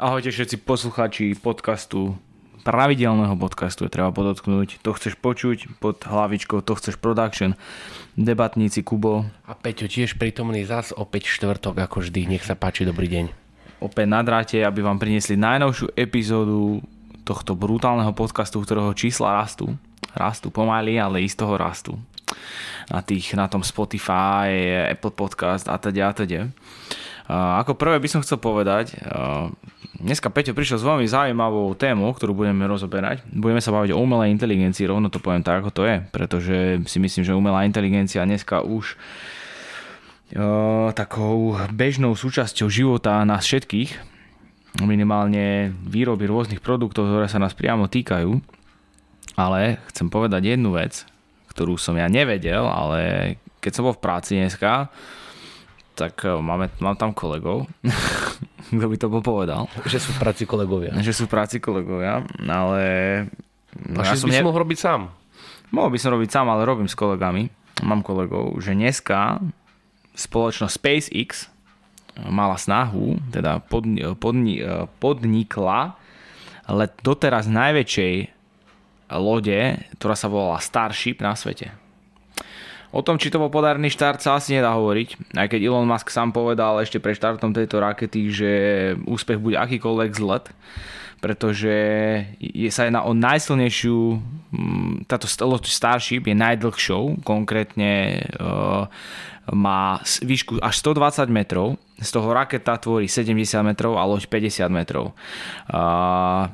Ahojte všetci poslucháči podcastu, pravidelného podcastu je treba podotknúť. To chceš počuť pod hlavičkou, to chceš production. Debatníci Kubo. A Peťo tiež prítomný zas opäť štvrtok, ako vždy. Nech sa páči, dobrý deň. Opäť na dráte, aby vám priniesli najnovšiu epizódu tohto brutálneho podcastu, ktorého čísla rastú. Rastú pomaly, ale toho rastú. Na, tých, na tom Spotify, Apple Podcast a teda a teda. Ako prvé by som chcel povedať, dneska Peťo prišiel s veľmi zaujímavou tému, ktorú budeme rozoberať. Budeme sa baviť o umelej inteligencii, rovno to poviem tak, ako to je, pretože si myslím, že umelá inteligencia dneska už takou bežnou súčasťou života nás všetkých, minimálne výroby rôznych produktov, ktoré sa nás priamo týkajú. Ale chcem povedať jednu vec, ktorú som ja nevedel, ale keď som bol v práci dneska, tak eh, máme, mám tam kolegov. Kto by to bol povedal? Že sú v práci kolegovia. Že sú v práci kolegovia, ale... No, ja som by ne... si mohol robiť sám. Mohol by som robiť sám, ale robím s kolegami. Mám kolegov, že dneska spoločnosť SpaceX mala snahu, teda podni, podni, podnikla let doteraz najväčšej lode, ktorá sa volala Starship na svete. O tom, či to bol podarný štart, sa asi nedá hovoriť. Aj keď Elon Musk sám povedal ešte pre štartom tejto rakety, že úspech bude akýkoľvek zlet, pretože je sa jedná o najsilnejšiu, mm, táto Starship je najdlhšou, konkrétne uh, má výšku až 120 metrov, z toho raketa tvorí 70 metrov a loď 50 metrov. Uh,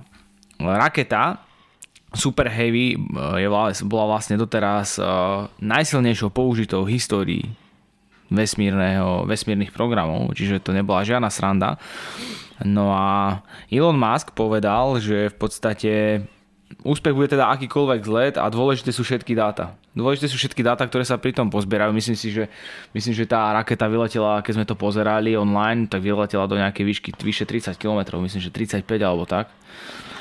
raketa Super Heavy eh, je, bola vlastne doteraz uh, najsilnejšou použitou v histórii vesmírneho, vesmírnych programov, čiže to nebola žiadna sranda. No a Elon Musk povedal, že v podstate úspech bude teda akýkoľvek let a dôležité sú všetky dáta. Dôležité sú všetky dáta, ktoré sa pri tom pozbierajú. Myslím si, že, myslím, že tá raketa vyletela, keď sme to pozerali online, tak vyletela do nejakej výšky vyše 30 km, myslím, že 35 alebo tak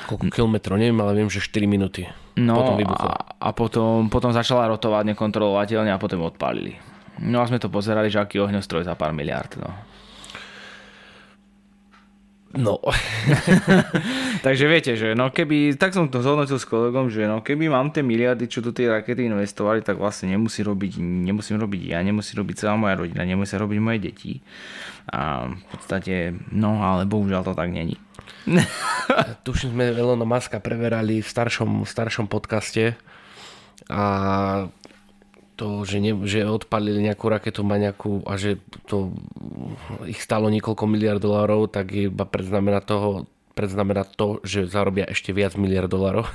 koľko kilometrov, neviem, ale viem, že 4 minúty. No potom a, a potom, potom začala rotovať nekontrolovateľne a potom odpálili. No a sme to pozerali, že aký ohňostroj za pár miliard. No. No. Takže viete, že no keby, tak som to zhodnotil s kolegom, že no keby mám tie miliardy, čo do tej rakety investovali, tak vlastne nemusí robiť, nemusím robiť ja, nemusí robiť celá moja rodina, nemusia robiť moje deti. A v podstate, no ale bohužiaľ to tak není. Tuším sme Elona Muska preverali v staršom, v staršom podcaste a to, že, ne, že odpalili nejakú raketu nejakú, a že to ich stalo niekoľko miliard dolárov, tak iba predznamená toho, predznamená to, že zarobia ešte viac miliard dolárov.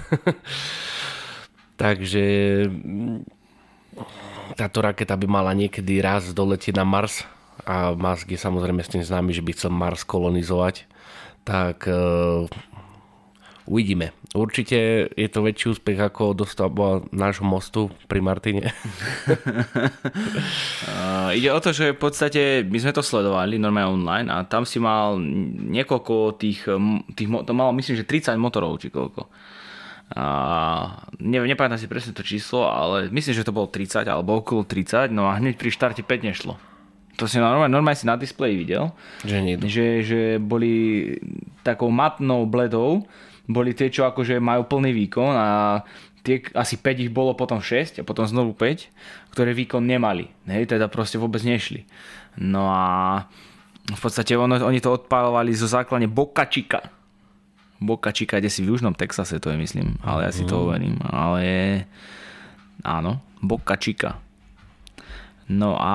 Takže táto raketa by mala niekedy raz doletieť na Mars a Musk je samozrejme s tým známy, že by chcel Mars kolonizovať tak uh, uvidíme. Určite je to väčší úspech ako dostavba nášho mostu pri Martine. ide o to, že v podstate my sme to sledovali normálne online a tam si mal niekoľko tých, tých to malo myslím, že 30 motorov či koľko. A neviem, nepamätám si presne to číslo, ale myslím, že to bolo 30 alebo okolo 30, no a hneď pri štarte 5 nešlo to si normálne, normálne si na displeji videl, že, že, že boli takou matnou bledou, boli tie, čo akože majú plný výkon a tie, asi 5 ich bolo potom 6 a potom znovu 5, ktoré výkon nemali. Hej, teda proste vôbec nešli. No a v podstate ono, oni to odpálovali zo základne. Boca Chica, kde si v Južnom Texase, to je myslím, ale ja si to mhm. overím. Ale áno, Boca Chica. No a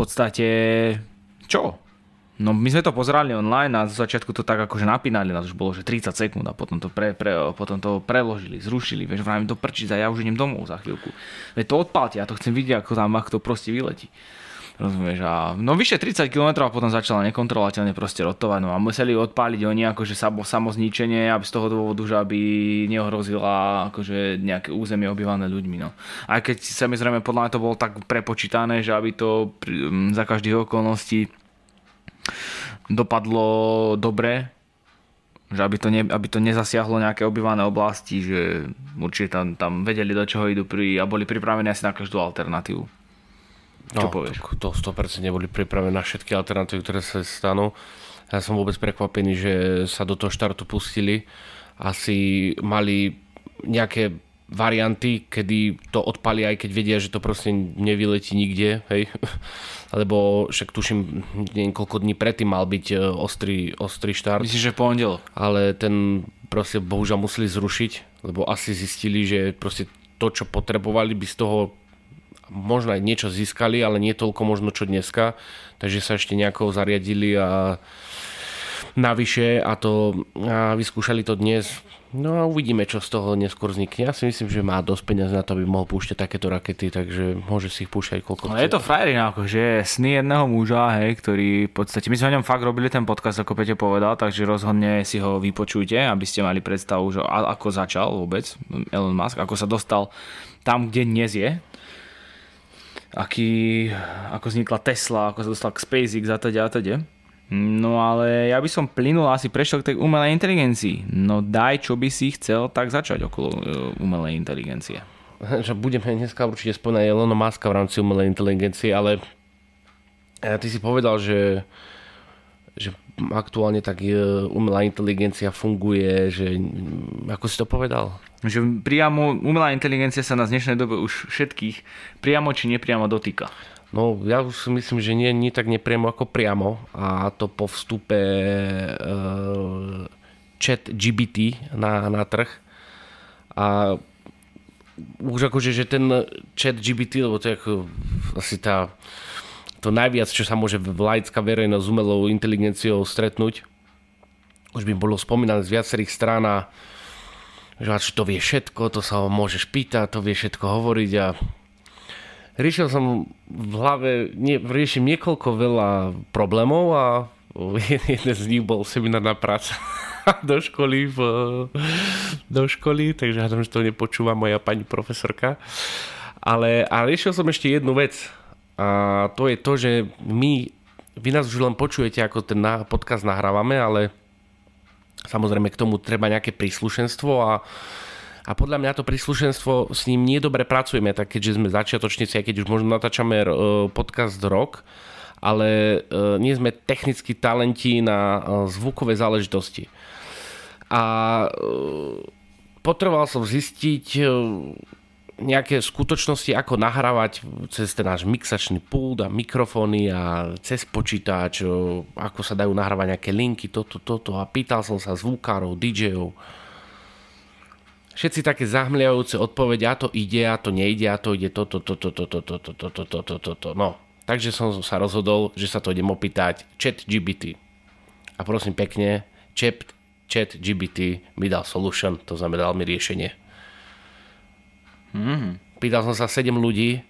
podstate čo? No my sme to pozerali online a z začiatku to tak akože napínali, na to už bolo, že 30 sekúnd a potom to, pre, pre, potom to preložili, zrušili, vieš, vravím to prčiť a ja už idem domov za chvíľku. Veď to odpálte, ja to chcem vidieť, ako tam, ako to proste vyletí. Rozumieš? A no vyše 30 km a potom začala nekontrolovateľne proste rotovať. No a museli odpáliť oni akože samo, samozničenie, aby z toho dôvodu, že aby neohrozila akože nejaké územie obývané ľuďmi. No. Aj keď samozrejme podľa mňa to bolo tak prepočítané, že aby to za každých okolností dopadlo dobre, že aby to, ne, aby to nezasiahlo nejaké obývané oblasti, že určite tam, tam vedeli, do čoho idú pri, a boli pripravení asi na každú alternatívu. Čo no, povieš? To 100% neboli pripravené na všetky alternatívy, ktoré sa stanú. Ja som vôbec prekvapený, že sa do toho štartu pustili. Asi mali nejaké varianty, kedy to odpali aj keď vedia, že to proste nevyletí nikde, hej. Lebo však tuším, niekoľko dní predtým mal byť e, ostrý, ostrý štart. Myslím, že pondelok. Ale ten proste bohužiaľ museli zrušiť, lebo asi zistili, že proste to, čo potrebovali, by z toho možno aj niečo získali, ale nie toľko možno čo dneska. Takže sa ešte nejako zariadili a navyše a to a vyskúšali to dnes No a uvidíme, čo z toho neskôr vznikne. Ja si myslím, že má dosť peniaz na to, aby mohol púšťať takéto rakety, takže môže si ich púšťať koľko no, chce. je to frajerina, akože sny jedného muža, hej, ktorý v podstate, my sme o ňom fakt robili ten podcast, ako Peťo povedal, takže rozhodne si ho vypočujte, aby ste mali predstavu, že ako začal vôbec Elon Musk, ako sa dostal tam, kde dnes je, aký, ako vznikla Tesla, ako sa dostal k SpaceX a teda a teda. No ale ja by som plynul asi prešiel k tej umelej inteligencii. No daj, čo by si chcel tak začať okolo e, umelej inteligencie. Že budeme dneska určite spomínať Elona Muska v rámci umelej inteligencie, ale e, ty si povedal, že, že aktuálne tak e, umelá inteligencia funguje, že ako si to povedal? Že priamo umelá inteligencia sa na dnešnej dobe už všetkých priamo či nepriamo dotýka. No ja už si myslím, že nie, nie tak nepriamo ako priamo a to po vstupe e, chat GBT na, na trh a už akože, že ten chat GBT, lebo to je ako asi tá to najviac, čo sa môže laická verejnosť s umelou inteligenciou stretnúť. Už by bolo spomínané z viacerých strán a že to vie všetko, to sa ho môžeš pýtať, to vie všetko hovoriť a riešil som v hlave, nie, riešim niekoľko veľa problémov a jeden z nich bol seminárna práca do školy, v, do školy, takže hádam, že to nepočúva moja pani profesorka. Ale a riešil som ešte jednu vec a to je to, že my, vy nás už len počujete, ako ten podcast nahrávame, ale samozrejme k tomu treba nejaké príslušenstvo a a podľa mňa to príslušenstvo s ním nie dobre pracujeme, tak keďže sme začiatočníci, aj keď už možno natáčame e, podcast rok, ale e, nie sme technicky talenti na e, zvukové záležitosti. A potreboval som zistiť nejaké skutočnosti, ako nahrávať cez ten náš mixačný pult a mikrofóny a cez počítač, ako sa dajú nahrávať nejaké linky, toto, toto. A pýtal som sa zvukárov, DJov, všetci také zahmliajúce odpovede, a to ide, a to nejde, a to ide toto, toto, toto, toto, toto, toto, toto. No, takže som sa rozhodol, že sa to idem opýtať chat GBT. A prosím pekne, chat, chat GBT mi dal solution, to znamená dal mi riešenie. Mm. Pýtal som sa 7 ľudí,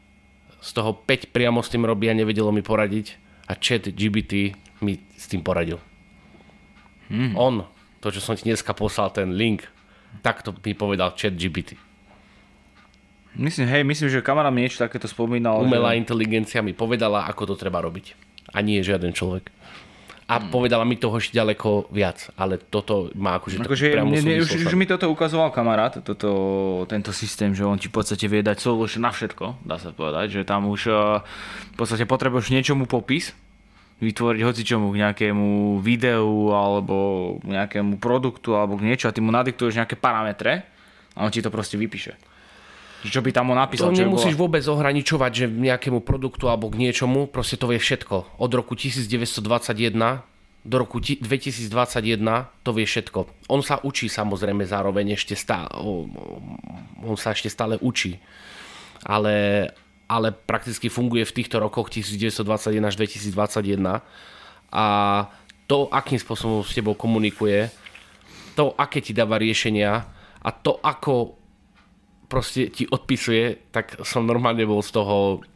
z toho 5 priamo s tým robí a nevedelo mi poradiť a chat GBT mi s tým poradil. Mm. On, to čo som ti dneska poslal, ten link, Takto by povedal chat GPT. Myslím, hej, myslím, že kamarát mi niečo takéto spomínal. Umelá že... inteligencia mi povedala, ako to treba robiť. A nie žiaden človek. A hmm. povedala mi toho ešte ďaleko viac, ale toto má akože... akože priamo ne, ne, už, už mi toto ukazoval kamarát, toto, tento systém, že on ti v podstate vie dať solution na všetko, dá sa povedať, že tam už uh, v podstate potrebuješ niečomu popis, vytvoriť hocičomu k nejakému videu alebo nejakému produktu alebo k niečo a ty mu nadiktuješ nejaké parametre a on ti to proste vypíše. Čo by tam on napísal? To nemusíš bola... vôbec ohraničovať, že nejakému produktu alebo k niečomu, proste to vie všetko. Od roku 1921 do roku 2021 to vie všetko. On sa učí samozrejme zároveň ešte stále, on sa ešte stále učí. Ale, ale prakticky funguje v týchto rokoch 1921 až 2021 a to, akým spôsobom s tebou komunikuje, to, aké ti dáva riešenia a to, ako proste ti odpisuje, tak som normálne bol z toho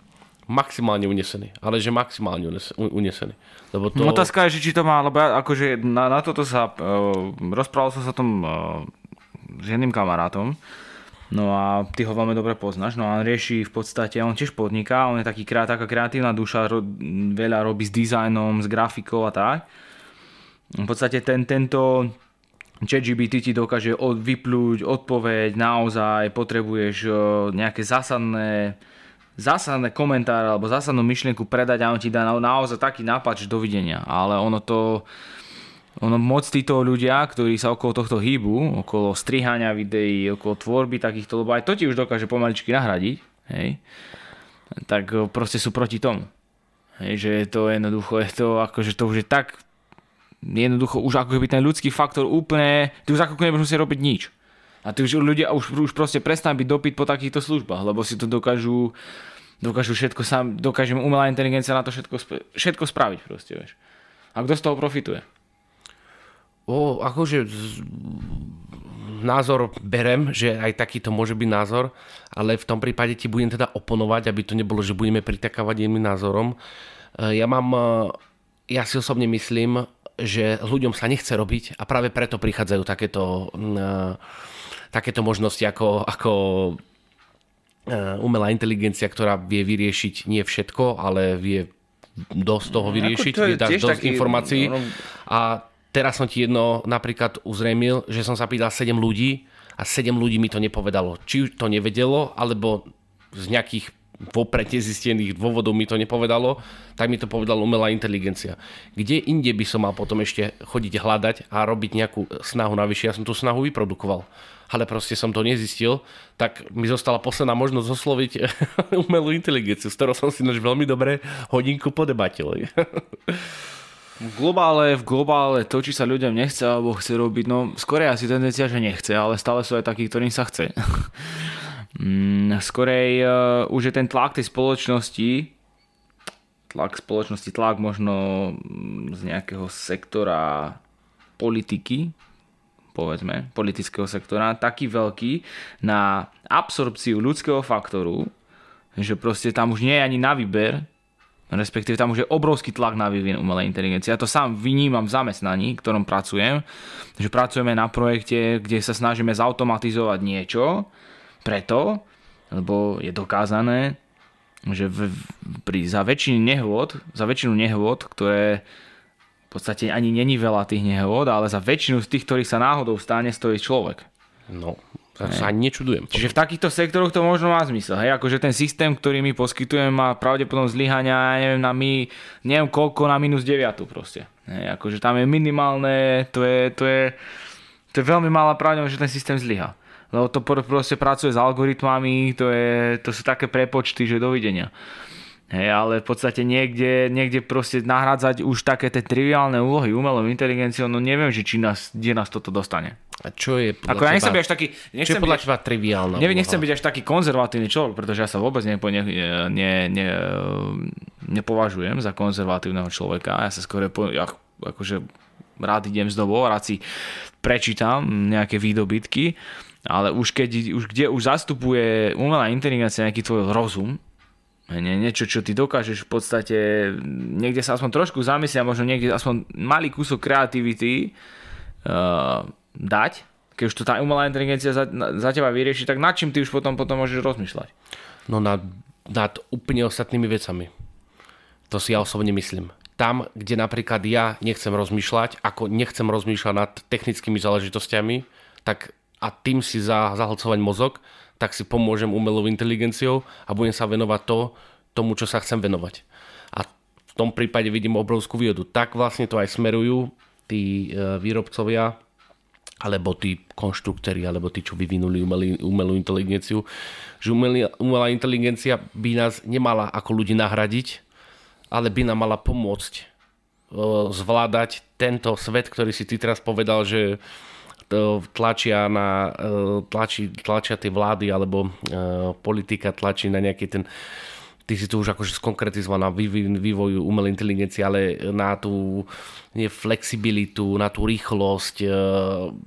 maximálne unesený. Ale že maximálne unesený. Lebo to... Otázka je, že či to má, lebo ja, akože na, na toto sa, uh, rozprával som sa tom uh, s jedným kamarátom, No a ty ho veľmi dobre poznáš. No a on rieši v podstate, on tiež podniká, on je taký taká kreatívna duša, ro, veľa robí s dizajnom, s grafikou a tak. V podstate ten, tento ChatGPT ti dokáže od, vyplúť odpoveď, naozaj potrebuješ nejaké zásadné, zásadné komentáre alebo zásadnú myšlienku predať a on ti dá naozaj taký nápad, že dovidenia. Ale ono to ono moc títo ľudia, ktorí sa okolo tohto hýbu, okolo strihania videí, okolo tvorby takýchto, lebo aj to ti už dokáže pomaličky nahradiť, hej, tak e, proste sú proti tomu. Hej, že je to jednoducho, je to akože to už je tak jednoducho už ako keby ten ľudský faktor úplne, ty už ako keby musieť robiť nič. A tí už ľudia už, už proste prestanú byť dopyt po takýchto službách, lebo si to dokážu, dokážu všetko sám, dokáže umelá inteligencia na to všetko, všetko spraviť proste, vieš. A kto z toho profituje? O, akože názor berem, že aj takýto môže byť názor, ale v tom prípade ti budem teda oponovať, aby to nebolo, že budeme pritakávať jedným názorom. E, ja mám, e, ja si osobne myslím, že ľuďom sa nechce robiť a práve preto prichádzajú takéto uh, takéto možnosti ako, ako e, umelá inteligencia, ktorá vie vyriešiť nie všetko, ale vie dosť toho no, vyriešiť, vie dať dosť taký, informácií. No, no... A teraz som ti jedno napríklad uzrejmil, že som sa pýtal 7 ľudí a 7 ľudí mi to nepovedalo. Či to nevedelo, alebo z nejakých vopred nezistených dôvodov mi to nepovedalo, tak mi to povedala umelá inteligencia. Kde inde by som mal potom ešte chodiť hľadať a robiť nejakú snahu navyše? Ja som tú snahu vyprodukoval ale proste som to nezistil, tak mi zostala posledná možnosť osloviť umelú inteligenciu, s ktorou som si naš veľmi dobre hodinku podebatil. V globále, v globále to, či sa ľuďom nechce alebo chce robiť, no skôr asi tendencia, že nechce, ale stále sú aj takí, ktorým sa chce. Mm, skorej uh, už je ten tlak tej spoločnosti, tlak spoločnosti, tlak možno mm, z nejakého sektora politiky, povedzme, politického sektora, taký veľký na absorpciu ľudského faktoru, že proste tam už nie je ani na výber, respektíve tam už je obrovský tlak na vývin umelej inteligencie. Ja to sám vynímam v zamestnaní, ktorom pracujem, že pracujeme na projekte, kde sa snažíme zautomatizovať niečo, preto, lebo je dokázané, že v, pri, za väčšinu nehôd, za väčšinu nehôd, ktoré podstate ani není veľa tých nehôd, ale za väčšinu z tých, ktorých sa náhodou stane, stojí človek. No, ja sa ani nečudujem. Čiže v takýchto sektoroch to možno má zmysel. Hej? Akože ten systém, ktorý my poskytujeme, má pravdepodobnosť zlyhania, neviem, na my, neviem koľko, na minus 9 proste. Hej? Akože tam je minimálne, to je, to je, to je veľmi malá pravdepodobnosť, že ten systém zlyha. Lebo to proste pracuje s algoritmami, to, je, to sú také prepočty, že dovidenia. Hej, ale v podstate niekde, niekde proste nahradzať už také tie triviálne úlohy umelou inteligenciou, no neviem, že či nás, kde nás toto dostane. A čo je podľa Ako ja nechcem byť až taký... Nechcem čo je podľa teba triviálna neviem, Nechcem byť až taký konzervatívny človek, pretože ja sa vôbec nepo, ne, ne, ne, nepovažujem za konzervatívneho človeka. Ja sa skôr ja, akože rád idem z dobou, rád si prečítam nejaké výdobytky, ale už keď, už, kde už zastupuje umelá inteligencia nejaký tvoj rozum, nie, niečo, čo ty dokážeš v podstate niekde sa aspoň trošku zamyslia, možno niekde aspoň malý kúsok kreativity uh, dať, keď už to tá umelá inteligencia za, za teba vyrieši, tak nad čím ty už potom, potom môžeš rozmýšľať? No nad, nad úplne ostatnými vecami. To si ja osobne myslím. Tam, kde napríklad ja nechcem rozmýšľať, ako nechcem rozmýšľať nad technickými záležitostiami, tak a tým si za, zahlcovať mozog, tak si pomôžem umelou inteligenciou a budem sa venovať to, tomu, čo sa chcem venovať. A v tom prípade vidím obrovskú výhodu. Tak vlastne to aj smerujú tí e, výrobcovia alebo tí konštruktéri, alebo tí, čo vyvinuli umelý, umelú inteligenciu, že umelý, umelá inteligencia by nás nemala ako ľudí nahradiť, ale by nám mala pomôcť e, zvládať tento svet, ktorý si ty teraz povedal, že tlačia, na, e, tlačí, tlačia tie vlády alebo e, politika tlačí na nejaký ten ty si to už akože na vývoju umelej inteligencie, ale na tú flexibilitu, na tú rýchlosť, e,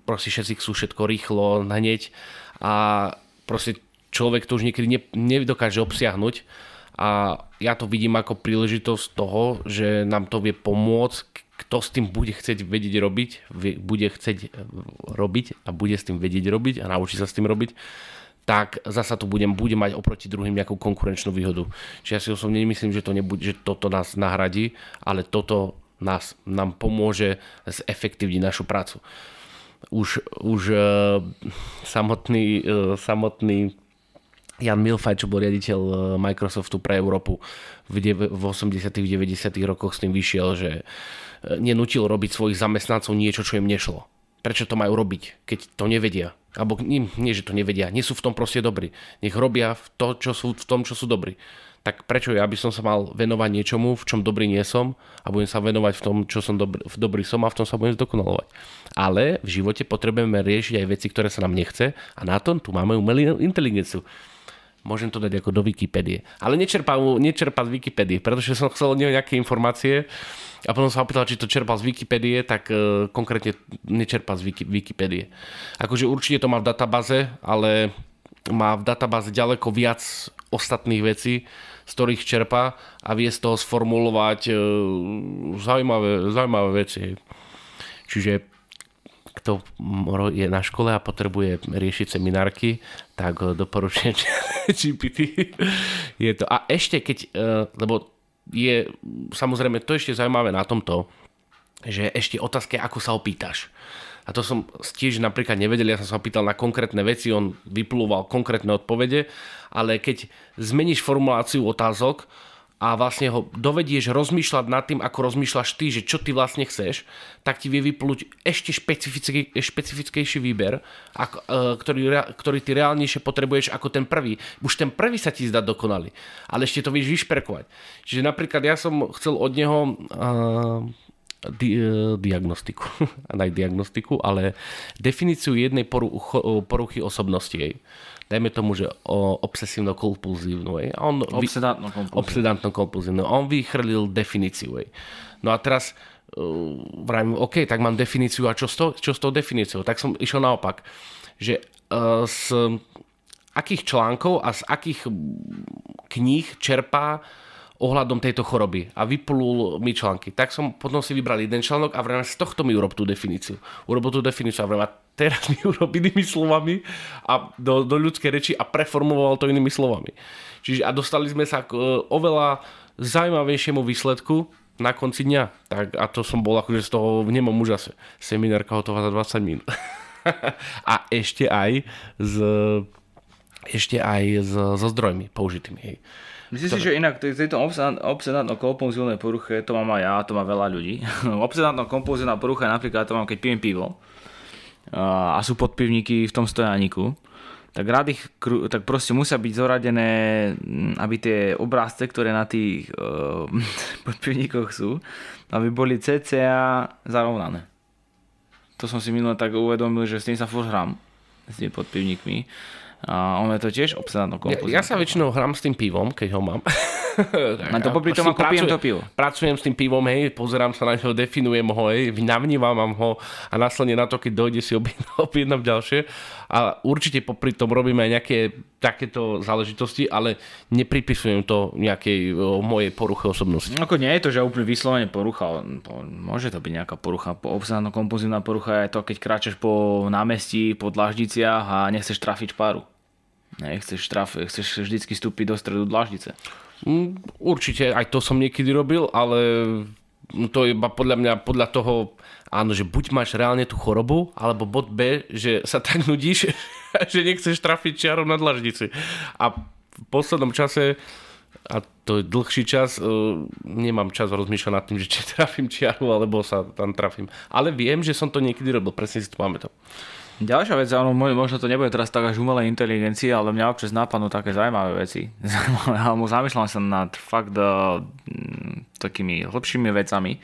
proste všetci chcú všetko rýchlo, hneď a proste človek to už niekedy ne, nedokáže obsiahnuť. A ja to vidím ako príležitosť toho, že nám to vie pomôcť kto s tým bude chcieť vedieť robiť, bude chcieť e, robiť a bude s tým vedieť robiť a naučí sa s tým robiť, tak zasa tu budem, budem mať oproti druhým nejakú konkurenčnú výhodu. Čiže ja si osobne nemyslím, že, to nebude, že toto nás nahradí, ale toto nás, nám pomôže zefektívniť našu prácu. Už, už uh, samotný, uh, samotný Jan Milfaj, čo bol riaditeľ e, Microsoftu pre Európu v, v 80 90 rokoch s tým vyšiel, že e, nenútil robiť svojich zamestnancov niečo, čo im nešlo. Prečo to majú robiť, keď to nevedia? Alebo nie, nie, že to nevedia, nie sú v tom proste dobrí. Nech robia v, to, čo sú, v tom, čo sú dobrí. Tak prečo ja by som sa mal venovať niečomu, v čom dobrý nie som a budem sa venovať v tom, čo som dobrý, v dobrý som a v tom sa budem zdokonalovať. Ale v živote potrebujeme riešiť aj veci, ktoré sa nám nechce a na tom tu máme umelú inteligenciu môžem to dať ako do Wikipédie. Ale nečerpal, nečerpal z Wikipédie, pretože som chcel od neho nejaké informácie a potom sa opýtal, či to čerpal z Wikipédie, tak uh, konkrétne nečerpal z Wiki, Wikipédie. Akože určite to má v databáze, ale má v databáze ďaleko viac ostatných vecí, z ktorých čerpa a vie z toho sformulovať uh, zaujímavé, zaujímavé veci. Čiže kto je na škole a potrebuje riešiť seminárky, tak doporučujem GPT. je to. A ešte keď, e, lebo je, samozrejme, to ešte zaujímavé na tomto, že ešte otázka ako sa opýtaš. A to som tiež napríklad nevedel, ja som sa opýtal na konkrétne veci, on vyplúval konkrétne odpovede, ale keď zmeníš formuláciu otázok, a vlastne ho dovedieš rozmýšľať nad tým, ako rozmýšľaš ty, že čo ty vlastne chceš, tak ti vie vyplúť ešte špecifický, špecifickejší výber, ako, e, ktorý, ktorý ty reálnejšie potrebuješ ako ten prvý. Už ten prvý sa ti zdá dokonalý, ale ešte to vieš vyšperkovať. Čiže napríklad ja som chcel od neho uh, di, uh, diagnostiku, aj diagnostiku, ale definíciu jednej poruchy, poruchy osobnosti jej dajme tomu, že obsesívno-kompulzívnu. Obsedantno-kompulzívnu. On vychrlil definíciu. Ej. No a teraz uh, vravím, OK, tak mám definíciu a čo s, to, čo s tou definíciou? Tak som išiel naopak, že uh, z akých článkov a z akých kníh čerpá ohľadom tejto choroby a vyplul mi články. Tak som potom si vybral jeden článok a vrajme z tohto mi urob tú definíciu. Urobil tú definíciu a vrajme teraz mi urob inými slovami a do, do ľudskej reči a preformuloval to inými slovami. Čiže a dostali sme sa k uh, oveľa zaujímavejšiemu výsledku na konci dňa. Tak, a to som bol akože z toho v nemom úžase. Seminárka hotová za 20 minút. a ešte aj z ešte aj so zdrojmi použitými. Hej. Myslím si, že inak tejto obsedantno-kompulzívnej poruche, to mám aj ja, to má veľa ľudí. obsedantno-kompulzívna porucha napríklad to mám, keď pijem pivo a sú podpivníky v tom stojániku, tak rád ich, tak proste musia byť zoradené, aby tie obrázce, ktoré na tých uh, podpivníkoch sú, aby boli cca zarovnané. To som si minule tak uvedomil, že s tým sa furt hrám, s tými podpivníkmi a on je to tiež obsedantnou kompozíciou. Ja, ja sa väčšinou hrám s tým pivom, keď ho mám. Na to popri tom, ako pijem to pivo. Pracujem s tým pivom, hej, pozerám sa na neho, definujem ho, hej, navnímam ho a následne na to, keď dojde si objednám ďalšie. A určite popri tom robím aj nejaké takéto záležitosti, ale nepripisujem to nejakej o, mojej poruche osobnosti. Ako nie je to, že úplne vyslovene porucha, môže to byť nejaká porucha. Obsadno kompozívna porucha je to, keď kráčaš po námestí, po dlaždiciach a nechceš trafiť páru. Nechceš traf, chceš vždycky vstúpiť do stredu dlaždice. Mm, určite, aj to som niekedy robil, ale to je iba podľa mňa, podľa toho, áno, že buď máš reálne tú chorobu, alebo bod B, že sa tak nudíš, že nechceš trafiť čiarom na dlaždici. A v poslednom čase, a to je dlhší čas, uh, nemám čas rozmýšľať nad tým, že či trafím čiaru, alebo sa tam trafím. Ale viem, že som to niekedy robil, presne si to pamätám. Ďalšia vec, áno, možno to nebude teraz tak až umelej inteligencii, ale mňa občas napadnú také zaujímavé veci. Alebo zamýšľam sa nad fakt uh, takými hlbšími vecami.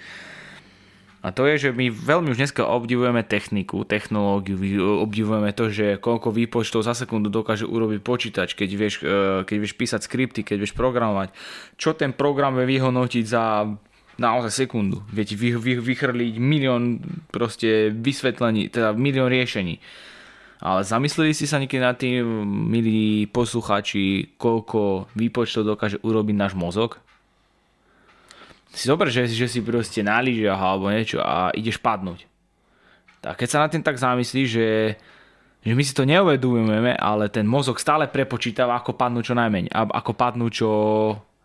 A to je, že my veľmi už dneska obdivujeme techniku, technológiu, obdivujeme to, že koľko výpočtov za sekundu dokáže urobiť počítač, keď vieš, uh, keď vieš písať skripty, keď vieš programovať. Čo ten program vie vyhodnotiť za naozaj sekundu. Viete vy, vy, vychrliť milión proste vysvetlení, teda milión riešení. Ale zamysleli si sa niekedy nad tým, milí poslucháči, koľko výpočtov dokáže urobiť náš mozog? Si zober, že, že si proste na alebo niečo a ideš padnúť. Tak keď sa na tým tak zamyslíš, že, že my si to neuvedomujeme, ale ten mozog stále prepočítava, ako padnúť čo najmenej. Ako padnúť čo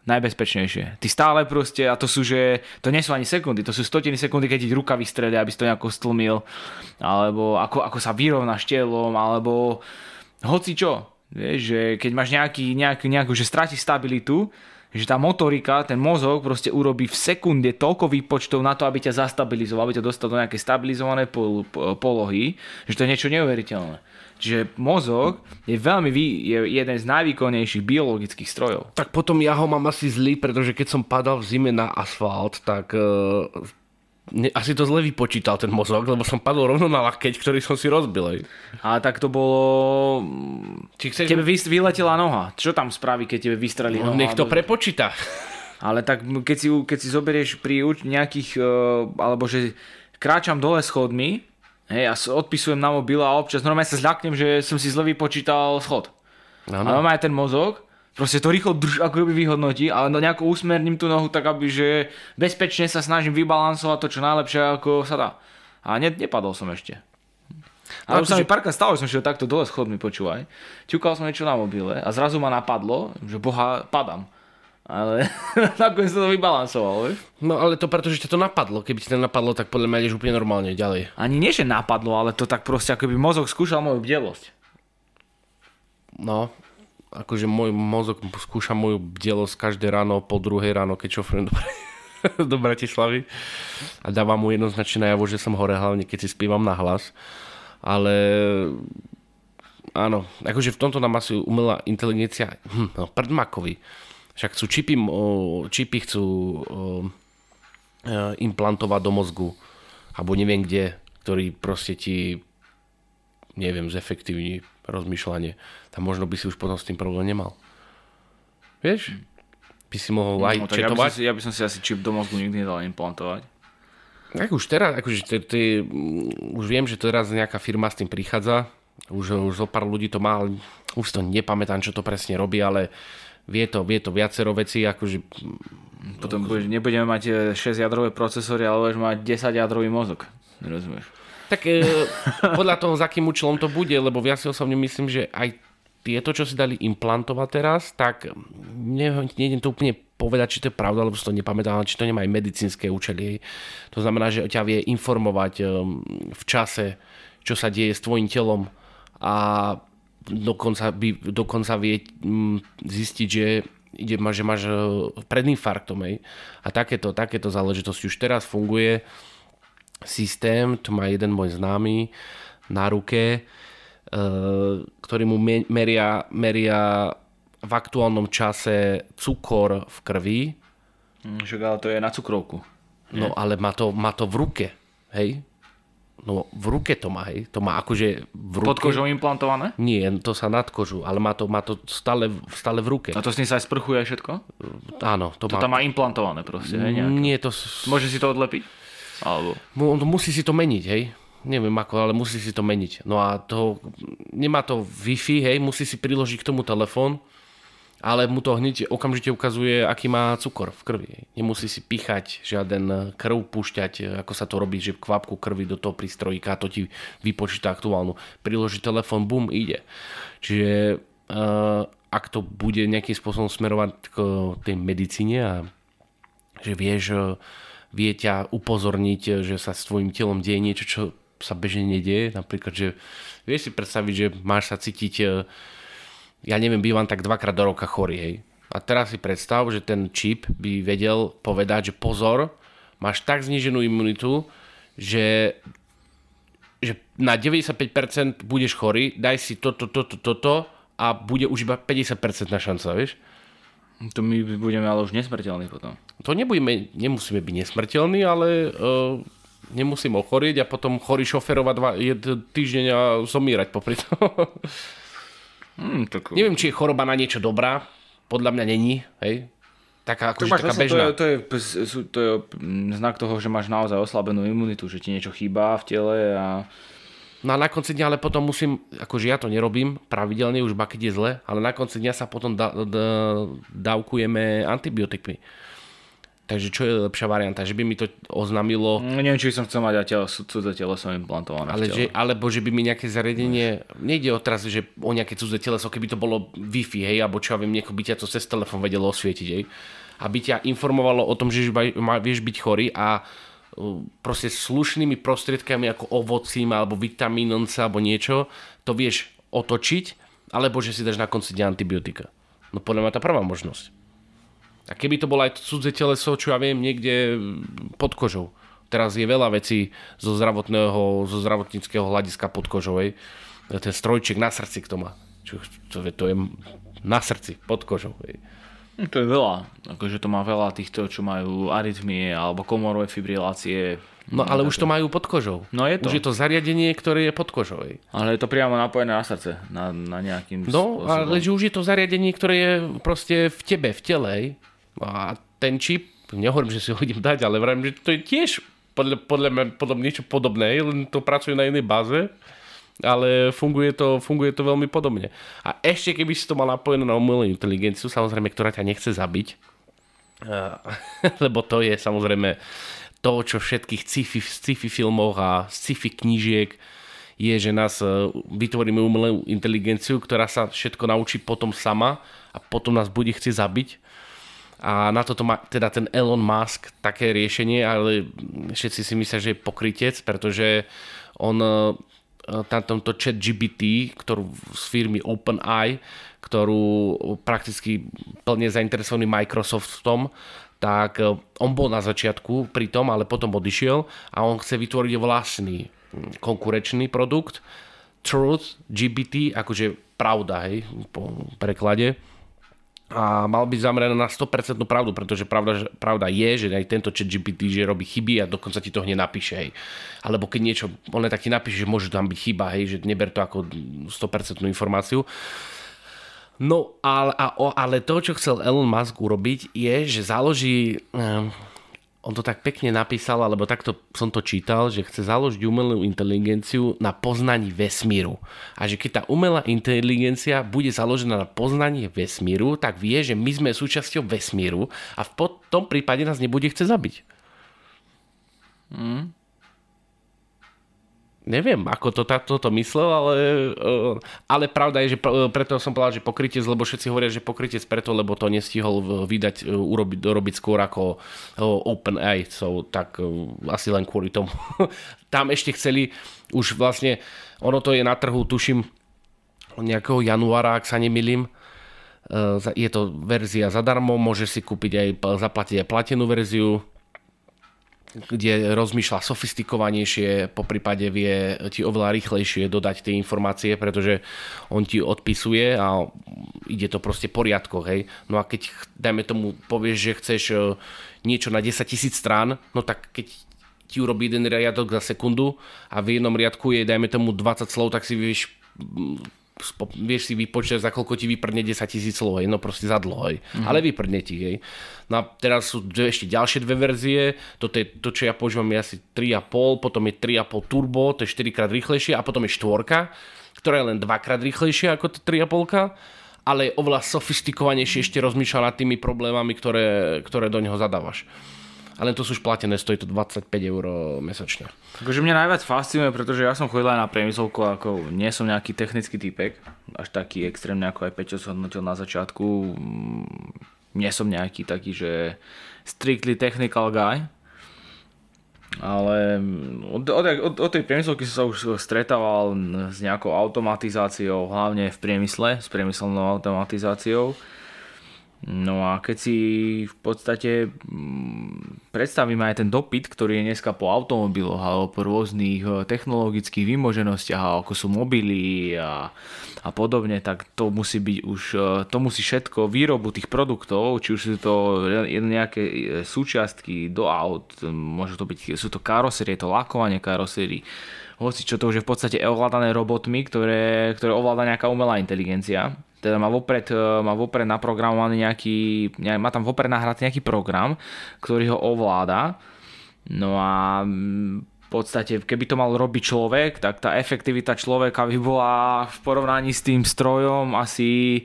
najbezpečnejšie. Ty stále proste, a to sú, že to nie sú ani sekundy, to sú stotiny sekundy, keď ti ruka vystrede, aby si to nejako stlmil, alebo ako, ako sa vyrovnáš telom, alebo hoci čo. Vieš, že keď máš nejaký, nejaký, nejakú, že stráti stabilitu, že tá motorika, ten mozog proste urobí v sekunde toľko výpočtov na to, aby ťa zastabilizoval, aby ťa dostal do nejakej stabilizovanej pol, polohy, že to je niečo neuveriteľné. Čiže mozog je veľmi vý, je jeden z najvýkonnejších biologických strojov. Tak potom ja ho mám asi zlý, pretože keď som padal v zime na asfalt, tak uh, asi to zle vypočítal ten mozog, lebo som padol rovno na lakeť, ktorý som si rozbil. Aj. A tak to bolo... Či chceš... Tebe vyletela noha. Čo tam spraví, keď tebe vystrelí no, noha? Nech to do... prepočíta. Ale tak keď si, keď si zoberieš pri nejakých, uh, alebo že kráčam dole schodmi, Hej, ja odpisujem na mobil a občas normálne sa zľaknem, že som si zle vypočítal schod. Ano. A normálne ten mozog, proste to rýchlo drž, ako by vyhodnotí, ale no nejako usmerním tú nohu tak, aby že bezpečne sa snažím vybalansovať to čo najlepšie, ako sa dá. A ne, nepadol som ešte. Ale už sa mi párkrát stalo, že som šiel takto dole schodmi, počúvaj. Ťukal som niečo na mobile a zrazu ma napadlo, že boha, padám ale nakoniec sa to vybalansoval, vieš? No ale to preto, že ťa to napadlo. Keby ti to napadlo, tak podľa mňa ideš úplne normálne ďalej. Ani nie, že napadlo, ale to tak proste, ako by mozog skúšal moju bdelosť. No, akože môj mozog skúša moju bdelosť každé ráno, po druhej ráno, keď šoferujem do, do Bratislavy. A dávam mu jednoznačne najavo, že som hore, hlavne keď si spívam na hlas. Ale áno, akože v tomto nám asi umelá inteligencia, hm, no, prdmakovi. Však chcú čipy, čipy chcú e, implantovať do mozgu, alebo neviem kde, ktorý proste ti neviem, zefektívni rozmýšľanie. Tam možno by si už potom s tým problém nemal. Vieš? By si mohol aj no, četovať. Ja by, si, ja by som si asi čip do mozgu nikdy nedal implantovať. Tak už teraz, akože ty, ty, už viem, že teraz nejaká firma s tým prichádza. Už, už zo pár ľudí to má, už to nepamätám, čo to presne robí, ale vie to, vie to viacero vecí, akože... Potom budeš, nebudeme mať 6 e, jadrové procesory, ale budeš mať 10 jadrový mozog. Rozumieš? Tak e, podľa toho, za akým účelom to bude, lebo ja si osobne myslím, že aj tieto, čo si dali implantovať teraz, tak nejdem to úplne povedať, či to je pravda, lebo si to nepamätám, či to nemá aj medicínske účely. To znamená, že ťa vie informovať e, v čase, čo sa deje s tvojim telom a dokonca, by, dokonca vie zistiť, že ide, že máš e, pred infarktom. Hej. A takéto, takéto záležitosti už teraz funguje systém, to má jeden môj známy na ruke, e, ktorý mu meria, meria v aktuálnom čase cukor v krvi. Však ale to je na cukrovku. No ale má to, má to v ruke. Hej? No v ruke to má, hej. To má akože v ruke. Pod kožou implantované? Nie, to sa nad kožu, ale má to, má to stále, stále v ruke. A to s ním sa aj sprchuje všetko? Áno. To, to má... tam má implantované proste, hej? Nejaké. Nie, to... Môže si to odlepiť? Alebo... Musí si to meniť, hej? Neviem ako, ale musí si to meniť. No a to, nemá to Wi-Fi, hej, musí si priložiť k tomu telefón ale mu to hneď okamžite ukazuje, aký má cukor v krvi. Nemusí si píchať žiaden krv, púšťať, ako sa to robí, že kvapku krvi do toho prístrojíka, to ti vypočíta aktuálnu. Priloží telefón, bum, ide. Čiže uh, ak to bude nejakým spôsobom smerovať k tej medicíne a že vieš, vie ťa upozorniť, že sa s tvojim telom deje niečo, čo sa bežne nedieje. Napríklad, že vieš si predstaviť, že máš sa cítiť ja neviem, bývam tak dvakrát do roka chorý, hej. A teraz si predstav, že ten čip by vedel povedať, že pozor, máš tak zníženú imunitu, že, že na 95% budeš chorý, daj si toto, toto, toto a bude už iba 50% na šanca, vieš? To my budeme ale už nesmrteľní potom. To nebudeme, nemusíme byť nesmrteľní, ale uh, nemusím ochorieť a potom chorý šoferovať dva, týždeň a zomírať popri tom. Hmm, tak... Neviem, či je choroba na niečo dobrá. Podľa mňa není. Hej? Taká, akože taká bežná. To je, to, je, to je znak toho, že máš naozaj oslabenú imunitu, že ti niečo chýba v tele a... No a na konci dňa ale potom musím, akože ja to nerobím pravidelne, už ba keď je zle, ale na konci dňa sa potom da, da, dávkujeme antibiotikmi. Takže čo je lepšia varianta? Že by mi to oznamilo... No, neviem, či by som chcel mať telo, cudze teleso implantované ale že, Alebo že by mi nejaké zariadenie... Nejde o teraz, že o nejaké cudze teleso, keby to bolo Wi-Fi, hej, alebo čo ja viem, nieko by ťa to cez telefón vedelo osvietiť, hej. Aby ťa informovalo o tom, že vieš byť chorý a proste slušnými prostriedkami ako ovocím alebo vitamínonca alebo niečo, to vieš otočiť alebo že si dáš na konci dňa antibiotika. No podľa mňa tá prvá možnosť. A keby to bolo aj cudze teleso, čo ja viem, niekde pod kožou. Teraz je veľa vecí zo zdravotného, zo zdravotníckého hľadiska pod kožou. Hej. Ten strojček na srdci, kto má. Čo, čo, to je na srdci, pod kožou. Hej. No, to je veľa. Akože to má veľa týchto, čo majú arytmie alebo komorové fibrilácie. No ale už to majú pod kožou. No je to. Už je to zariadenie, ktoré je pod kožou. Ale je to priamo napojené na srdce, na, na nejakým No, spôsobom. ale že už je to zariadenie, ktoré je proste v tebe, v tele. A ten čip, nehovorím, že si ho idem dať, ale vravím, že to je tiež podľa, podľa mňa podľa niečo podobné, len to pracuje na inej báze ale funguje to, funguje to veľmi podobne. A ešte keby si to mal napojené na umelú inteligenciu, samozrejme, ktorá ťa nechce zabiť, lebo to je samozrejme to, čo všetkých sci-fi, sci-fi filmoch a sci-fi knížiek je, že nás e, vytvoríme umelú inteligenciu, ktorá sa všetko naučí potom sama a potom nás bude chcieť zabiť. A na toto má teda ten Elon Musk také riešenie, ale všetci si myslia, že je pokrytec, pretože on e, na tomto chat GBT, ktorú z firmy OpenAI, ktorú prakticky plne zainteresovaný Microsoft v tom, tak e, on bol na začiatku pri tom, ale potom odišiel a on chce vytvoriť vlastný konkurenčný produkt. Truth GBT, akože pravda, hej, po preklade a mal byť zameraný na 100% pravdu, pretože pravda, pravda je, že aj tento chat GPT, že robí chyby a dokonca ti to hneď napíše, hej. Alebo keď niečo, on tak ti napíše, že môže tam byť chyba, hej, že neber to ako 100% informáciu. No ale, ale to, čo chcel Elon Musk urobiť, je, že založí um, on to tak pekne napísal, alebo takto som to čítal, že chce založiť umelú inteligenciu na poznaní vesmíru. A že keď tá umelá inteligencia bude založená na poznaní vesmíru, tak vie, že my sme súčasťou vesmíru a v tom prípade nás nebude chcieť zabiť. Mm neviem, ako to takto to myslel, ale, eh, ale pravda je, že preto som povedal, že pokrytec, lebo všetci hovoria, že pokrytec preto, lebo to nestihol vydať, eh, urobiť, robiť skôr ako eh, OpenAI, so, tak asi len kvôli tomu. Tam ešte chceli, už vlastne, ono to je na trhu, tuším, nejakého januára, ak sa nemilím, je to verzia zadarmo, môže si kúpiť aj, zaplatiť aj platenú verziu, kde rozmýšľa sofistikovanejšie, po prípade vie ti oveľa rýchlejšie dodať tie informácie, pretože on ti odpisuje a ide to proste poriadko, hej. No a keď, dajme tomu, povieš, že chceš e, niečo na 10 tisíc strán, no tak keď ti urobí jeden riadok za sekundu a v jednom riadku je, dajme tomu, 20 slov, tak si vieš vieš si vypočítať, za koľko ti vyprdne 10 tisíc slov, hej, no proste za dlho, hej. Mm-hmm. ale vyprdne ti, hej. No a teraz sú dve, ešte ďalšie dve verzie, toto je to, čo ja používam, je asi 3,5, potom je 3,5 turbo, to je 4 krát rýchlejšie a potom je štvorka, ktorá je len 2 krát rýchlejšia ako 3,5 ale je oveľa sofistikovanejšie ešte rozmýšľa nad tými problémami, ktoré, ktoré do neho zadávaš ale to sú už platené, stojí to 25 eur mesačne. Takže mňa najviac fascinuje, pretože ja som chodil aj na priemyselku, ako nie som nejaký technický typek, až taký extrémne ako aj Peťo sa hodnotil na začiatku. Mm, nie som nejaký taký, že strictly technical guy, ale od, od, od, od tej priemyselky som sa už stretával s nejakou automatizáciou, hlavne v priemysle, s priemyselnou automatizáciou. No a keď si v podstate mm, predstavíme aj ten dopyt, ktorý je dneska po automobiloch alebo po rôznych eh, technologických vymoženostiach, ako sú mobily a, a podobne, tak to musí byť už, eh, to musí všetko, výrobu tých produktov, či už sú to nejaké eh, súčiastky do aut, môže to byť, sú to karosérie, to lakovanie karosérie, hoci čo to už je v podstate ovládané robotmi, ktoré, ktoré ovláda nejaká umelá inteligencia teda má vopred, e, má vopred naprogramovaný nejaký, má tam vopred nahratý nejaký program, ktorý ho ovláda. No a v podstate, keby to mal robiť človek, tak tá efektivita človeka by bola v porovnaní s tým strojom asi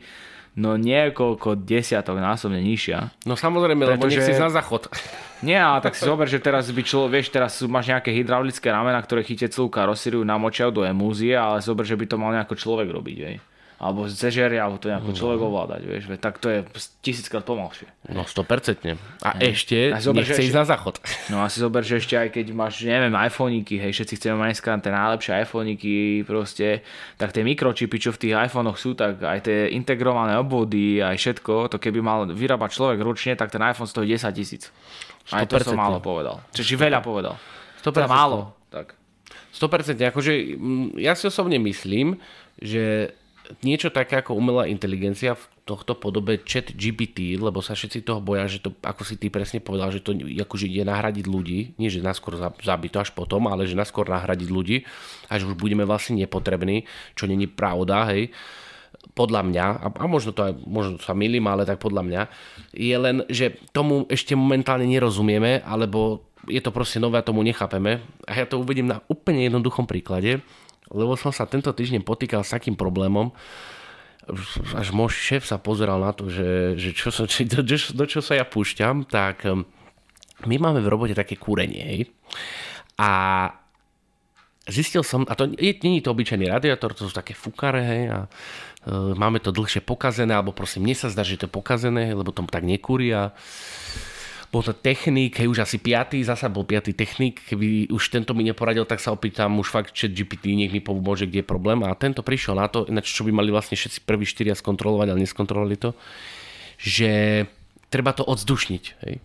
no niekoľko desiatok násobne nižšia. No samozrejme, lebo Pretože... nechceš na záchod. Nie, ale tak si zober, že teraz by človek, vieš, teraz máš nejaké hydraulické ramena, ktoré chytia celú karosériu, namočia do emúzie, ale zober, že by to mal nejako človek robiť, vieš alebo zežerie, alebo to nejako človek ovládať, vieš, tak to je tisíckrát pomalšie. No 100%. A ešte A zober, nechce že ísť na záchod. No a si zober, že ešte aj keď máš, neviem, iPhoneiky, hej, všetci chceme mať dneska tie najlepšie iPhoneiky, proste, tak tie mikročipy, čo v tých iPhonech sú, tak aj tie integrované obvody, aj všetko, to keby mal vyrábať človek ručne, tak ten iPhone stojí 10 tisíc. Aj to som 100%. málo povedal. Čiže veľa povedal. 100%. Teda málo. Tak. 100%. Akože, mm, ja si osobne myslím, že niečo také ako umelá inteligencia v tohto podobe chat GPT, lebo sa všetci toho boja, že to, ako si ty presne povedal, že to akože ide nahradiť ľudí, nie že naskôr za- zabiť to až potom, ale že naskôr nahradiť ľudí a že už budeme vlastne nepotrební, čo není pravda, hej podľa mňa, a, a možno to aj, možno sa milím, ale tak podľa mňa, je len, že tomu ešte momentálne nerozumieme, alebo je to proste nové a tomu nechápeme. A ja to uvedím na úplne jednoduchom príklade, lebo som sa tento týždeň potýkal s takým problémom, až môj šéf sa pozeral na to, že, že čo sa, či, do, do, do čo sa ja púšťam, tak um, my máme v robote také kúrenie, hej. A zistil som, a to je, nie je to obyčajný radiátor, to sú také fukare, hej, a e, máme to dlhšie pokazené, alebo prosím, mne sa zdá, že to je pokazené, lebo to tak nekúri a bol to technik, hej, už asi piatý, zasa bol piatý technik, keby už tento mi neporadil, tak sa opýtam už fakt chat GPT, nech mi pomôže, kde je problém a tento prišiel na to, ináč čo by mali vlastne všetci prví štyria skontrolovať, ale neskontrolovali to, že treba to odzdušniť, hej.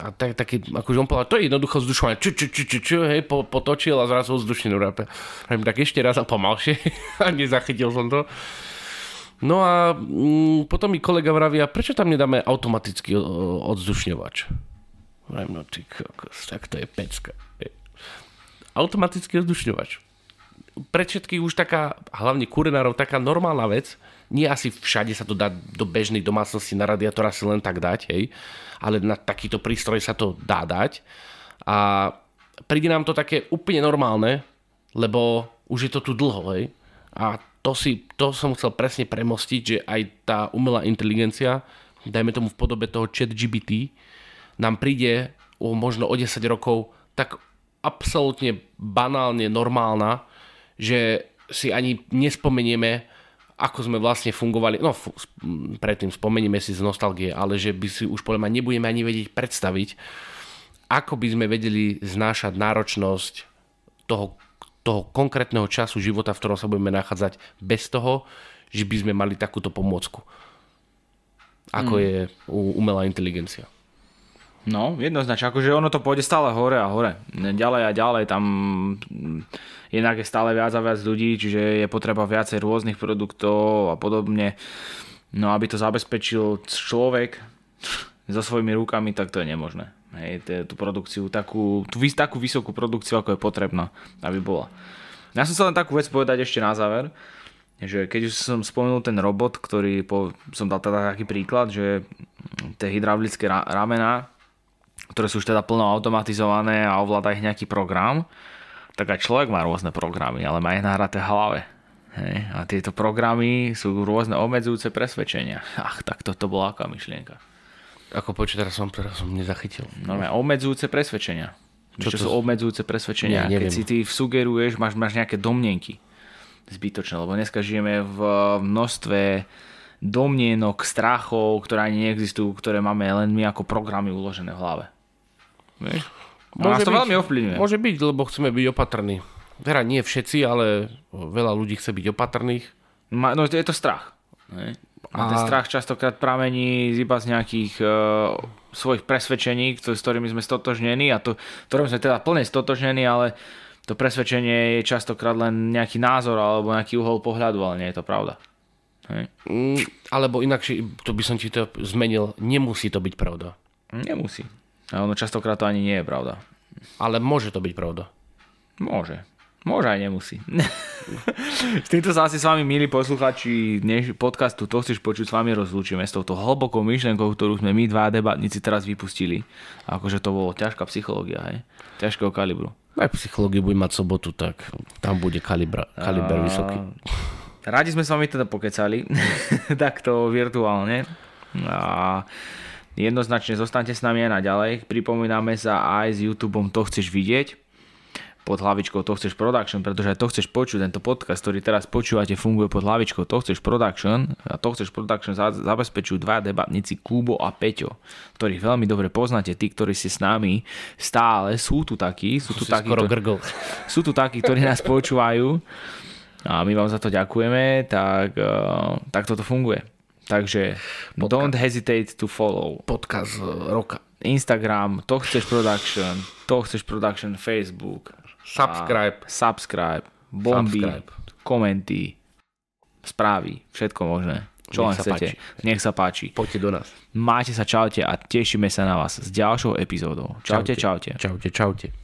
A tak, taký, akože on povedal, to je jednoducho vzdušovanie, ču, ču, ču, ču, ču, hej, po, potočil a zrazu vzdušninu rape. Tak ešte raz a pomalšie a nezachytil som to. No a mm, potom mi kolega vravia, prečo tam nedáme automatický odzdušňovač? Hovorím, no ty kokos, tak to je pecka. hej. Automatický odzdušňovač. Pre všetkých už taká, hlavne kurenárov, taká normálna vec, nie asi všade sa to dá do bežnej domácnosti na radiátora si len tak dať, hej, ale na takýto prístroj sa to dá dať. A príde nám to také úplne normálne, lebo už je to tu dlho, hej. A to, si, to som chcel presne premostiť, že aj tá umelá inteligencia, dajme tomu v podobe toho chat GBT, nám príde o, možno o 10 rokov tak absolútne banálne normálna, že si ani nespomenieme, ako sme vlastne fungovali, no m, predtým spomenieme si z nostalgie, ale že by si už podľa mňa nebudeme ani vedieť predstaviť, ako by sme vedeli znášať náročnosť toho, toho konkrétneho času života, v ktorom sa budeme nachádzať bez toho, že by sme mali takúto pomôcku. Ako je u- umelá inteligencia. No, jednoznačne, akože ono to pôjde stále hore a hore. Ďalej a ďalej, tam jednak je stále viac a viac ľudí, čiže je potreba viacej rôznych produktov a podobne. No aby to zabezpečil človek so svojimi rukami, tak to je nemožné. Hej, tú produkciu, takú, tú, takú vysokú produkciu, ako je potrebná, aby bola. Ja som sa len takú vec povedať ešte na záver, že keď už som spomenul ten robot, ktorý po, som dal teda taký príklad, že tie hydraulické ra- ramená, ktoré sú už teda plno automatizované a ovláda ich nejaký program, tak aj človek má rôzne programy, ale má ich nahraté hlave. Hej. A tieto programy sú rôzne obmedzujúce presvedčenia. Ach, tak toto bola aká myšlienka. Ako počuť, teraz som, teraz som nezachytil. Normálne, obmedzujúce presvedčenia. Čo, Čo to sú obmedzujúce presvedčenia? Nie, Keď si ty sugeruješ, máš, máš nejaké domnenky zbytočné, lebo dneska žijeme v množstve domnienok, strachov, ktoré ani neexistujú, ktoré máme len my ako programy uložené v hlave. Vieš? A nás to byť, veľmi ovplyvňuje. Môže byť, lebo chceme byť opatrní. Teda nie všetci, ale veľa ľudí chce byť opatrných. Ma- No je to strach. Ne? A ten strach častokrát pramení iba z nejakých uh, svojich presvedčení, s ktorými sme stotožnení a to, ktorým sme teda plne stotožnení, ale to presvedčenie je častokrát len nejaký názor alebo nejaký uhol pohľadu, ale nie je to pravda. Hej. Mm, alebo inakšie, to by som ti to zmenil, nemusí to byť pravda. Nemusí. A ono častokrát to ani nie je pravda. Ale môže to byť pravda. Môže. Môže aj nemusí. s týmto sa asi s vami, milí posluchači dneš podcastu To chceš počuť, s vami rozlúčime s touto hlbokou myšlenkou, ktorú sme my dva debatníci teraz vypustili. A akože to bolo ťažká psychológia, hej? Ťažkého kalibru. Aj psychológiu bude mať sobotu, tak tam bude kalibra, kaliber vysoký. Radi sme s vami teda pokecali, takto virtuálne. A jednoznačne zostaňte s nami aj naďalej. Pripomíname sa aj s YouTubeom To chceš vidieť. pod hlavičkou To chceš production, pretože aj to chceš počuť, tento podcast, ktorý teraz počúvate, funguje pod hlavičkou To chceš production a to chceš production zabezpečujú dva debatníci Kubo a Peťo, ktorých veľmi dobre poznáte, tí, ktorí si s nami stále, sú tu takí, sú tu takí, skoro to, sú tu takí, ktorí nás počúvajú a my vám za to ďakujeme, tak, uh, tak toto funguje. Takže Podcast. don't hesitate to follow. Podcast roka. Instagram, to chceš production, to chceš production, Facebook. Subscribe. Subscribe. Bomby, subscribe. komenty, správy, všetko možné. Čo len chcete. Páči. Nech sa páči. Poďte do nás. Máte sa, čaute a tešíme sa na vás s ďalšou epizódou. Čaute, čaute. Čaute, čaute. čaute.